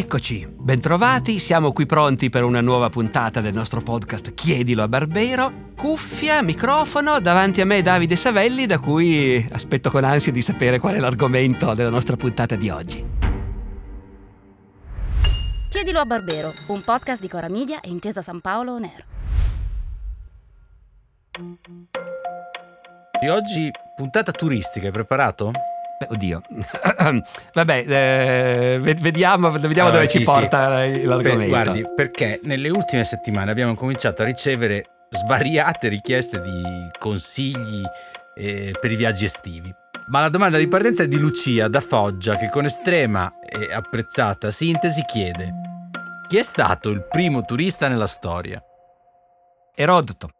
Eccoci, bentrovati, siamo qui pronti per una nuova puntata del nostro podcast Chiedilo a Barbero. Cuffia, microfono, davanti a me Davide Savelli, da cui aspetto con ansia di sapere qual è l'argomento della nostra puntata di oggi. Chiedilo a Barbero, un podcast di Cora Media e Intesa San Paolo On Air. E oggi puntata turistica, hai preparato? Oddio. Vabbè, eh, vediamo, vediamo Allora, dove sì, ci porta l'argomento. Beh, guardi, perché nelle ultime settimane abbiamo cominciato a ricevere svariate richieste di consigli eh, per i viaggi estivi. Ma la domanda di partenza è di Lucia da Foggia che con estrema e apprezzata sintesi chiede chi è stato il primo turista nella storia? Erodoto.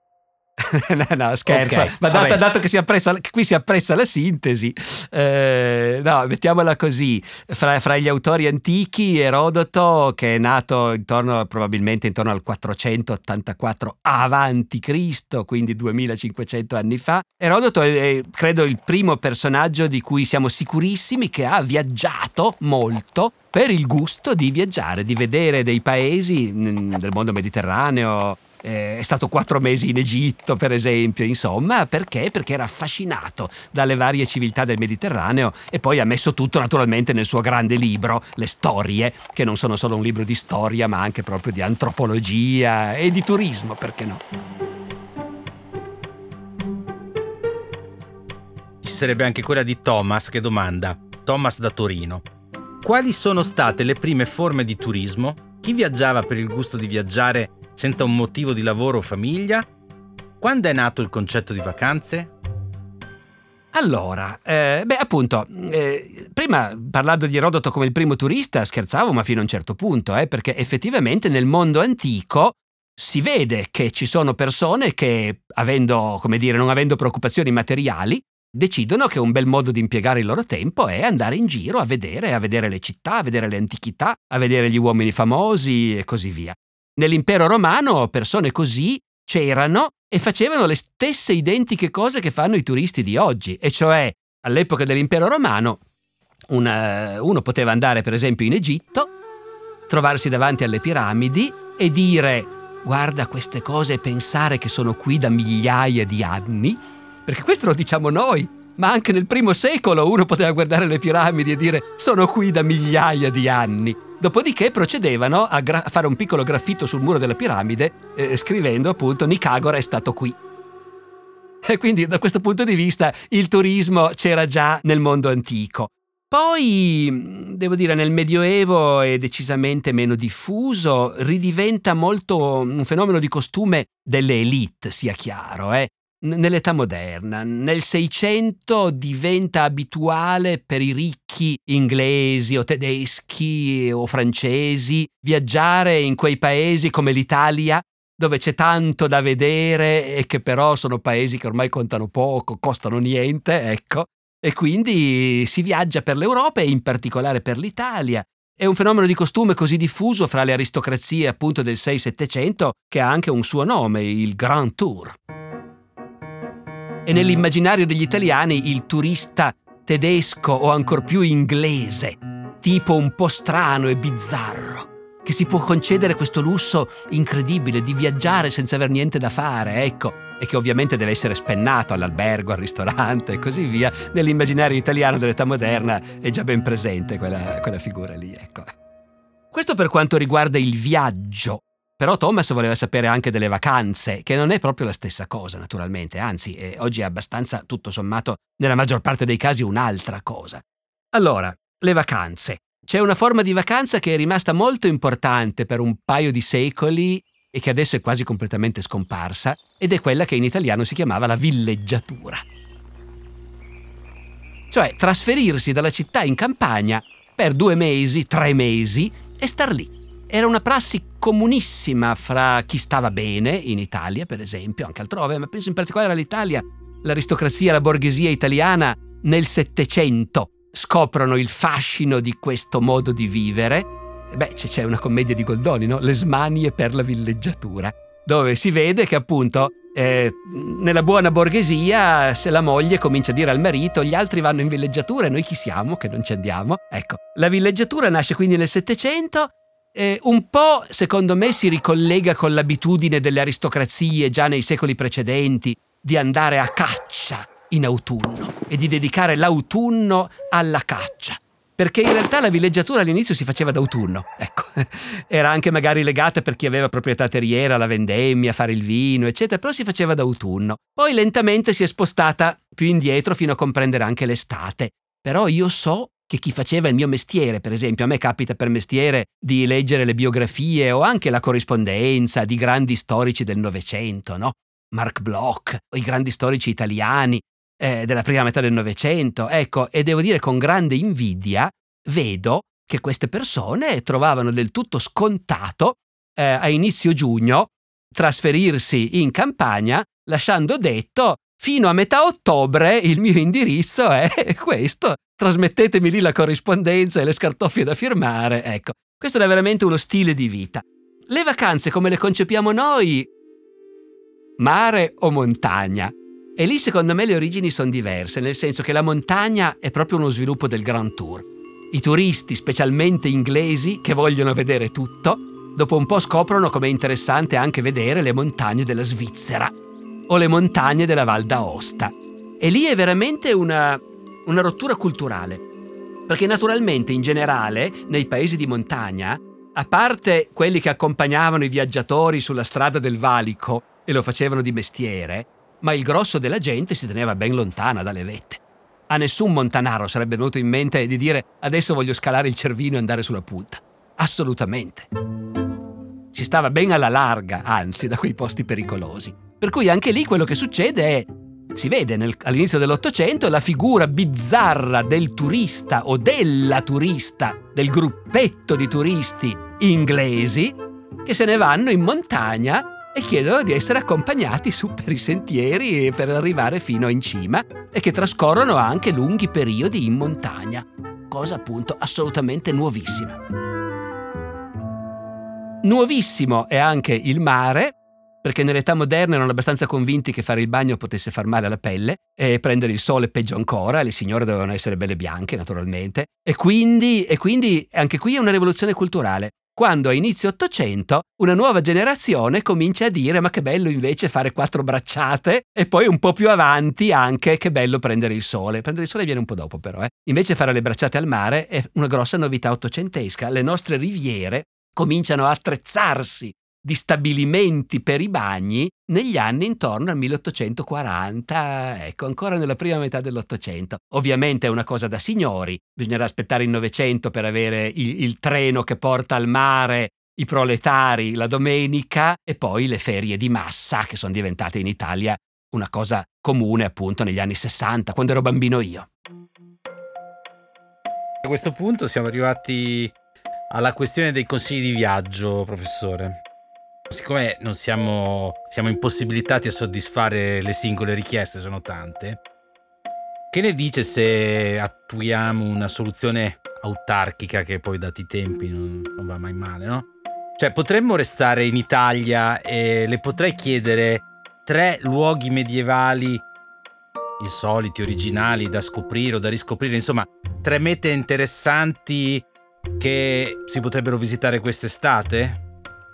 no, no, scherzo. Ok, Ma dato, dato che, si apprezza, che qui si apprezza la sintesi, eh, no, mettiamola così: fra, fra gli autori antichi, Erodoto, che è nato intorno, probabilmente intorno al 484 avanti Cristo, quindi 2500 anni fa. Erodoto è, è, credo, il primo personaggio di cui siamo sicurissimi che ha viaggiato molto per il gusto di viaggiare, di vedere dei paesi mm, del mondo mediterraneo. Eh, è stato quattro mesi in Egitto, per esempio, insomma, perché? Perché era affascinato dalle varie civiltà del Mediterraneo e poi ha messo tutto naturalmente nel suo grande libro, Le Storie, che non sono solo un libro di storia, ma anche proprio di antropologia e di turismo, perché no? Ci sarebbe anche quella di Thomas che domanda, Thomas da Torino. Quali sono state le prime forme di turismo? Chi viaggiava per il gusto di viaggiare senza un motivo di lavoro o famiglia? Quando è nato il concetto di vacanze? Allora, eh, beh, appunto, eh, prima parlando di Erodoto come il primo turista, scherzavo, ma fino a un certo punto, eh, perché effettivamente nel mondo antico si vede che ci sono persone che, avendo, come dire, non avendo preoccupazioni materiali, decidono che un bel modo di impiegare il loro tempo è andare in giro a vedere, a vedere le città, a vedere le antichità, a vedere gli uomini famosi e così via. Nell'impero romano persone così c'erano e facevano le stesse identiche cose che fanno i turisti di oggi, e cioè all'epoca dell'impero romano una- uno poteva andare per esempio in Egitto, trovarsi davanti alle piramidi e dire guarda queste cose e pensare che sono qui da migliaia di anni, perché questo lo diciamo noi, ma anche nel primo secolo uno poteva guardare le piramidi e dire sono qui da migliaia di anni. Dopodiché procedevano a, gra- fare un piccolo graffito sul muro della piramide eh, scrivendo appunto Nicagora è stato qui. E quindi da questo punto di vista il turismo c'era già nel mondo antico. Poi, devo dire, nel Medioevo è decisamente meno diffuso, ridiventa molto un fenomeno di costume delle elite, sia chiaro, eh. Nell'età moderna, nel Seicento diventa abituale per i ricchi inglesi o tedeschi o francesi viaggiare in quei paesi come l'Italia dove c'è tanto da vedere e che però sono paesi che ormai contano poco, costano niente, ecco. E quindi si viaggia per l'Europa e in particolare per l'Italia. È un fenomeno di costume così diffuso fra le aristocrazie appunto del 6-700 che ha anche un suo nome, il Grand Tour. E nell'immaginario degli italiani il turista tedesco o ancor più inglese, tipo un po' strano e bizzarro, che si può concedere questo lusso incredibile di viaggiare senza aver niente da fare, ecco, e che ovviamente deve essere spennato all'albergo, al ristorante e così via, nell'immaginario italiano dell'età moderna è già ben presente quella, quella figura lì, ecco. Questo per quanto riguarda il viaggio. Però Thomas voleva sapere anche delle vacanze, che non è proprio la stessa cosa, naturalmente, anzi, eh, oggi è abbastanza, tutto sommato, nella maggior parte dei casi un'altra cosa. Allora, le vacanze. C'è una forma di vacanza che è rimasta molto importante per un paio di secoli e che adesso è quasi completamente scomparsa, ed è quella che in italiano si chiamava la villeggiatura. Cioè trasferirsi dalla città in campagna per due mesi, tre mesi e star lì. Era una prassi comunissima fra chi stava bene, in Italia per esempio, anche altrove, ma penso in particolare all'Italia. L'aristocrazia, la borghesia italiana nel Settecento scoprono il fascino di questo modo di vivere. Beh, c'è una commedia di Goldoni, no? Le smanie per la villeggiatura, dove si vede che appunto Eh, nella buona borghesia, se la moglie comincia a dire al marito gli altri vanno in villeggiatura e noi chi siamo che non ci andiamo? Ecco, la villeggiatura nasce quindi nel Settecento. Eh, un po', secondo me, si ricollega con l'abitudine delle aristocrazie già nei secoli precedenti di andare a caccia in autunno e di dedicare l'autunno alla caccia perché in realtà la villeggiatura all'inizio si faceva d'autunno, ecco, era anche magari legata per chi aveva proprietà terriera, la vendemmia, fare il vino, eccetera, però si faceva d'autunno. Poi lentamente si è spostata più indietro fino a comprendere anche l'estate. Però io so che chi faceva il mio mestiere, per esempio, a me capita per mestiere di leggere le biografie o anche la corrispondenza di grandi storici del Novecento, no? Mark Bloch, i grandi storici italiani, eh, della prima metà del Novecento. Ecco, e devo dire con grande invidia vedo che queste persone trovavano del tutto scontato eh, a inizio giugno trasferirsi in campagna, lasciando detto fino a metà ottobre il mio indirizzo è questo. Trasmettetemi lì la corrispondenza e le scartoffie da firmare. Ecco, questo è veramente uno stile di vita. Le vacanze come le concepiamo noi? Mare o montagna? E lì secondo me le origini sono diverse, nel senso che la montagna è proprio uno sviluppo del Grand Tour. I turisti, specialmente inglesi, che vogliono vedere tutto, dopo un po' scoprono com'è interessante anche vedere le montagne della Svizzera o le montagne della Val d'Aosta. E lì è veramente una, una rottura culturale. Perché naturalmente in generale nei paesi di montagna, a parte quelli che accompagnavano i viaggiatori sulla strada del valico e lo facevano di mestiere, ma il grosso della gente si teneva ben lontana dalle vette. A nessun montanaro sarebbe venuto in mente di dire adesso voglio scalare il cervino e andare sulla punta. Assolutamente. Si stava ben alla larga, anzi, da quei posti pericolosi. Per cui anche lì quello che succede è si vede nel, all'inizio dell'Ottocento la figura bizzarra del turista o della turista, del gruppetto di turisti inglesi che se ne vanno in montagna e chiedono di essere accompagnati su per i sentieri per arrivare fino in cima e che trascorrono anche lunghi periodi in montagna, cosa appunto assolutamente nuovissima. Nuovissimo è anche il mare, perché nell'età moderna erano abbastanza convinti che fare il bagno potesse far male alla pelle e prendere il sole peggio ancora, le signore dovevano essere belle bianche naturalmente, e quindi, e quindi anche qui è una rivoluzione culturale quando a inizio Ottocento una nuova generazione comincia a dire ma che bello invece fare quattro bracciate e poi un po' più avanti anche che bello prendere il sole. Prendere il sole viene un po' dopo però, eh. Invece fare le bracciate al mare è una grossa novità ottocentesca. Le nostre riviere cominciano a attrezzarsi di stabilimenti per i bagni negli anni intorno al 1840, ecco, ancora nella prima metà dell'Ottocento. Ovviamente è una cosa da signori, bisognerà aspettare il Novecento per avere il, il treno che porta al mare i proletari la domenica e poi le ferie di massa che sono diventate in Italia una cosa comune appunto negli anni 60, quando ero bambino io. A questo punto siamo arrivati alla questione dei consigli di viaggio, professore. Siccome non siamo, siamo impossibilitati a soddisfare le singole richieste, sono tante, che ne dice se attuiamo una soluzione autarchica che poi dati i tempi non, non va mai male, no? Cioè potremmo restare in Italia e le potrei chiedere tre luoghi medievali insoliti, originali da scoprire o da riscoprire, insomma, tre mete interessanti che si potrebbero visitare quest'estate?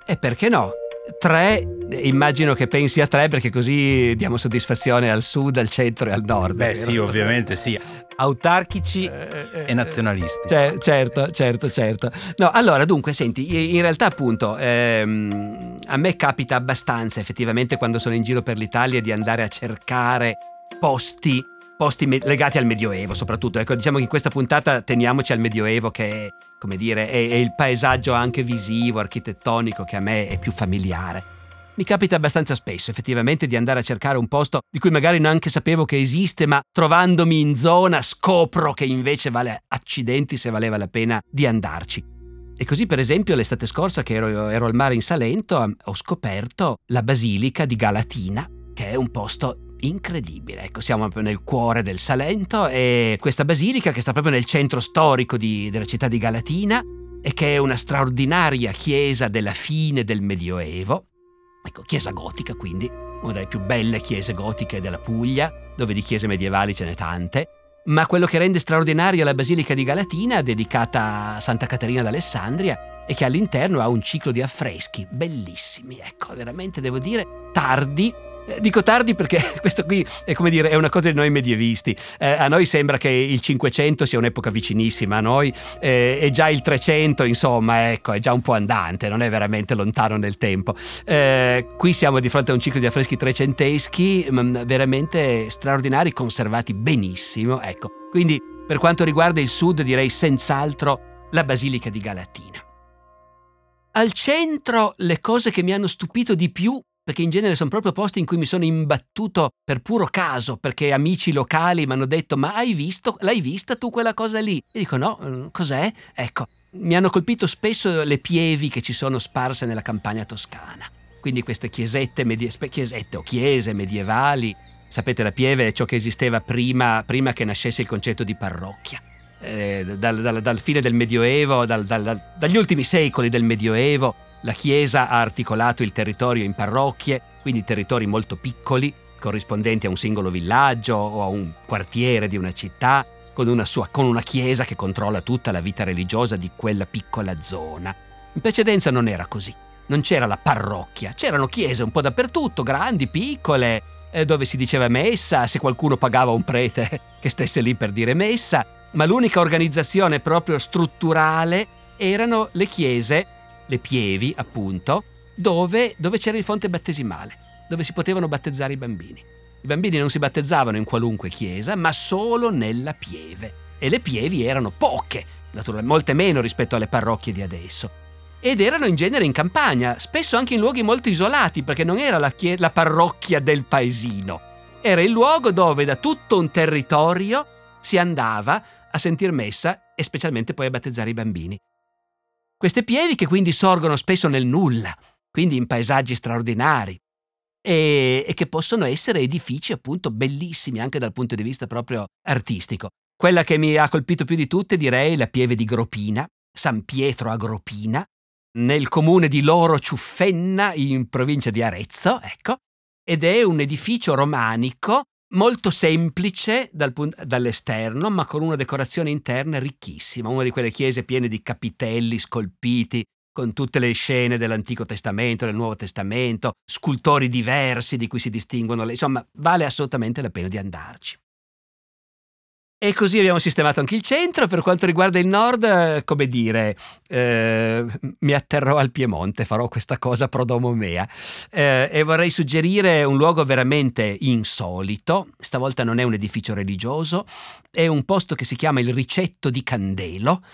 E perché no? Tre, immagino che pensi a tre perché così diamo soddisfazione al sud, al centro e al nord. Beh sì, ovviamente sì. Autarchici e nazionalisti. Cioè, certo, certo, certo. No, allora, dunque, senti, in realtà appunto ehm, a me capita abbastanza effettivamente quando sono in giro per l'Italia di andare a cercare posti posti me- legati al Medioevo soprattutto. Ecco, diciamo che in questa puntata teniamoci al Medioevo che, come dire, è, è il paesaggio anche visivo, architettonico che a me è più familiare. Mi capita abbastanza spesso effettivamente di andare a cercare un posto di cui magari neanche sapevo che esiste, ma trovandomi in zona scopro che invece vale accidenti se valeva la pena di andarci. E così per esempio l'estate scorsa che ero, ero al mare in Salento ho scoperto la Basilica di Galatina, che è un posto incredibile. Ecco, siamo proprio nel cuore del Salento e questa basilica che sta proprio nel centro storico di, della città di Galatina e che è una straordinaria chiesa della fine del Medioevo. Ecco, chiesa gotica quindi, una delle più belle chiese gotiche della Puglia, dove di chiese medievali ce n'è tante, ma quello che rende straordinaria la Basilica di Galatina, dedicata a Santa Caterina d'Alessandria, è che all'interno ha un ciclo di affreschi bellissimi, ecco, veramente devo dire tardi, Dico tardi perché questo qui è come dire, è una cosa di noi medievisti. Eh, a noi sembra che il 500 sia un'epoca vicinissima, a noi eh, già il 300, insomma, ecco, è già un po' andante, non è veramente lontano nel tempo. Eh, qui siamo di fronte a un ciclo di affreschi trecenteschi, mm, veramente straordinari, conservati benissimo, ecco. Quindi per quanto riguarda il sud direi senz'altro la Basilica di Galatina. Al centro le cose che mi hanno stupito di più perché in genere sono proprio posti in cui mi sono imbattuto per puro caso, perché amici locali mi hanno detto ma hai visto, l'hai vista tu quella cosa lì? E dico no, mm, cos'è? Ecco, mi hanno colpito spesso le pievi che ci sono sparse nella campagna toscana. Quindi queste chiesette, medie- chiesette o chiese medievali. Sapete, la pieve è ciò che esisteva prima, prima che nascesse il concetto di parrocchia. Eh, dal, dal, dal, fine del Medioevo, dal, dagli ultimi secoli del Medioevo, la Chiesa ha articolato il territorio in parrocchie, quindi territori molto piccoli, corrispondenti a un singolo villaggio o a un quartiere di una città, con una, sua, con una chiesa che controlla tutta la vita religiosa di quella piccola zona. In precedenza non era così. Non c'era la parrocchia, c'erano chiese un po' dappertutto, grandi, piccole, eh, dove si diceva messa, se qualcuno pagava un prete che stesse lì per dire messa, ma l'unica organizzazione proprio strutturale erano le chiese le pievi, appunto, dove, dove c'era il fonte battesimale, dove si potevano battezzare i bambini. I bambini non si battezzavano in qualunque chiesa, ma solo nella pieve. E le pievi erano poche, naturalmente molte meno rispetto alle parrocchie di adesso. Ed erano in genere in campagna, spesso anche in luoghi molto isolati, perché non era la, chie- la parrocchia del paesino. Era il luogo dove da tutto un territorio si andava a sentir messa e specialmente poi a battezzare i bambini. Queste pievi che quindi sorgono spesso nel nulla, quindi in paesaggi straordinari, e, e, che possono essere edifici appunto bellissimi anche dal punto di vista proprio artistico. Quella che mi ha colpito più di tutte direi la pieve di Gropina, San Pietro a Gropina, nel comune di Loro Ciuffenna in provincia di Arezzo, ecco, ed è un edificio romanico molto semplice dal, dall'esterno, ma con una decorazione interna ricchissima, una di quelle chiese piene di capitelli scolpiti con tutte le scene dell'Antico Testamento, del Nuovo Testamento, scultori diversi di cui si distinguono le... Insomma, vale assolutamente la pena di andarci. E così abbiamo sistemato anche il centro. Per quanto riguarda il nord, come dire, eh, mi atterrò al Piemonte, farò questa cosa pro domo mea. Eh, e vorrei suggerire un luogo veramente insolito. Stavolta non è un edificio religioso, è un posto che si chiama il Ricetto di Candelo,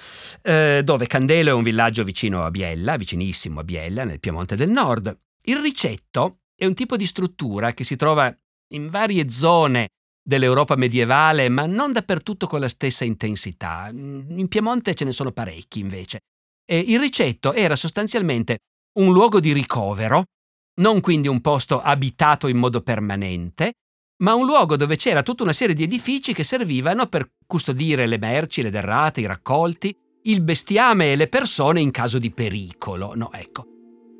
eh, dove Candelo è un villaggio vicino a Biella, vicinissimo a Biella, nel Piemonte del Nord. Il Ricetto è un tipo di struttura che si trova in varie zone dell'Europa medievale, ma non dappertutto con la stessa intensità. In Piemonte ce ne sono parecchi invece. E il ricetto era sostanzialmente un luogo di ricovero, non quindi un posto abitato in modo permanente, ma un luogo dove c'era tutta una serie di edifici che servivano per custodire le merci, le derrate, i raccolti, il bestiame e le persone in caso di pericolo. No, ecco.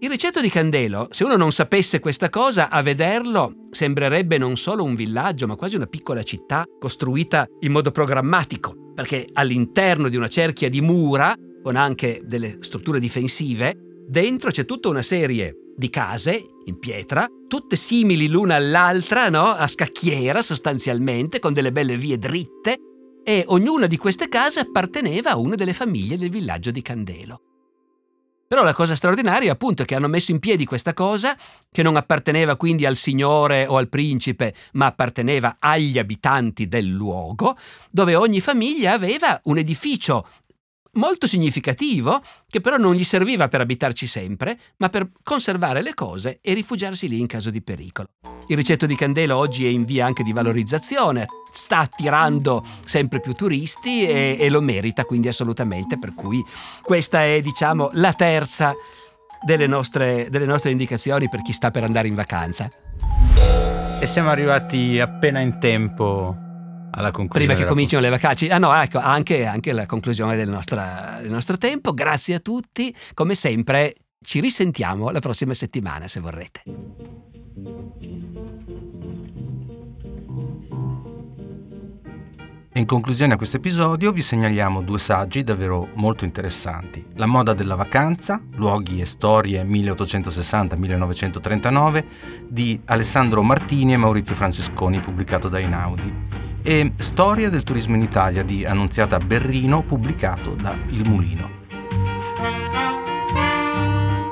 Il ricetto di Candelo, se uno non sapesse questa cosa, a vederlo sembrerebbe non solo un villaggio, ma quasi una piccola città costruita in modo programmatico, perché all'interno di una cerchia di mura, con anche delle strutture difensive, dentro c'è tutta una serie di case in pietra, tutte simili l'una all'altra, no? a scacchiera sostanzialmente, con delle belle vie dritte, e ognuna di queste case apparteneva a una delle famiglie del villaggio di Candelo. Però la cosa straordinaria appunto è che hanno messo in piedi questa cosa che non apparteneva quindi al signore o al principe, ma apparteneva agli abitanti del luogo, dove ogni famiglia aveva un edificio molto significativo, che però non gli serviva per abitarci sempre, ma per conservare le cose e rifugiarsi lì in caso di pericolo. Il ricetto di Candelo oggi è in via anche di valorizzazione, sta attirando sempre più turisti e, e lo merita quindi assolutamente, per cui questa è diciamo la terza delle nostre, delle nostre indicazioni per chi sta per andare in vacanza. E siamo arrivati appena in tempo alla conclusione. Prima che cominciano le vacanze. Ah no, ecco, anche, anche la conclusione del, nostra, del nostro tempo. Grazie a tutti. Come sempre, ci risentiamo la prossima settimana, se vorrete. In conclusione a questo episodio vi segnaliamo due saggi davvero molto interessanti. La moda della vacanza, luoghi e storie 1860-1939 di Alessandro Martini e Maurizio Francesconi pubblicato da Inaudi e Storia del turismo in Italia di Annunziata Berrino pubblicato da Il Mulino.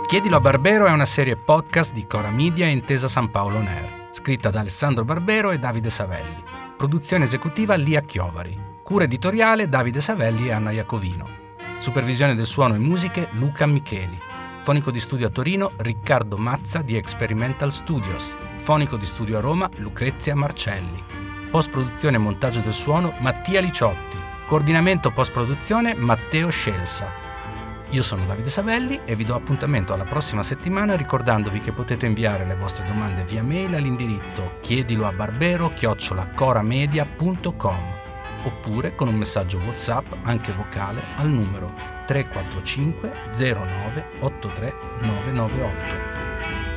Chiedilo a Barbero è una serie podcast di Cora Media e Intesa San Paolo Ner, scritta da Alessandro Barbero e Davide Savelli. Produzione esecutiva Lia Chiovari. Cura editoriale Davide Savelli e Anna Iacovino. Supervisione del suono e musiche Luca Micheli. Fonico di studio a Torino Riccardo Mazza di Experimental Studios. Fonico di studio a Roma Lucrezia Marcelli. Post produzione e montaggio del suono Mattia Liciotti. Coordinamento post produzione Matteo Scelsa. Io sono Davide Savelli e vi do appuntamento alla prossima settimana ricordandovi che potete inviare le vostre domande via mail all'indirizzo chiedilo a barbero chiocciolacoramedia.com oppure con un messaggio WhatsApp anche vocale al numero 345 09 83 998.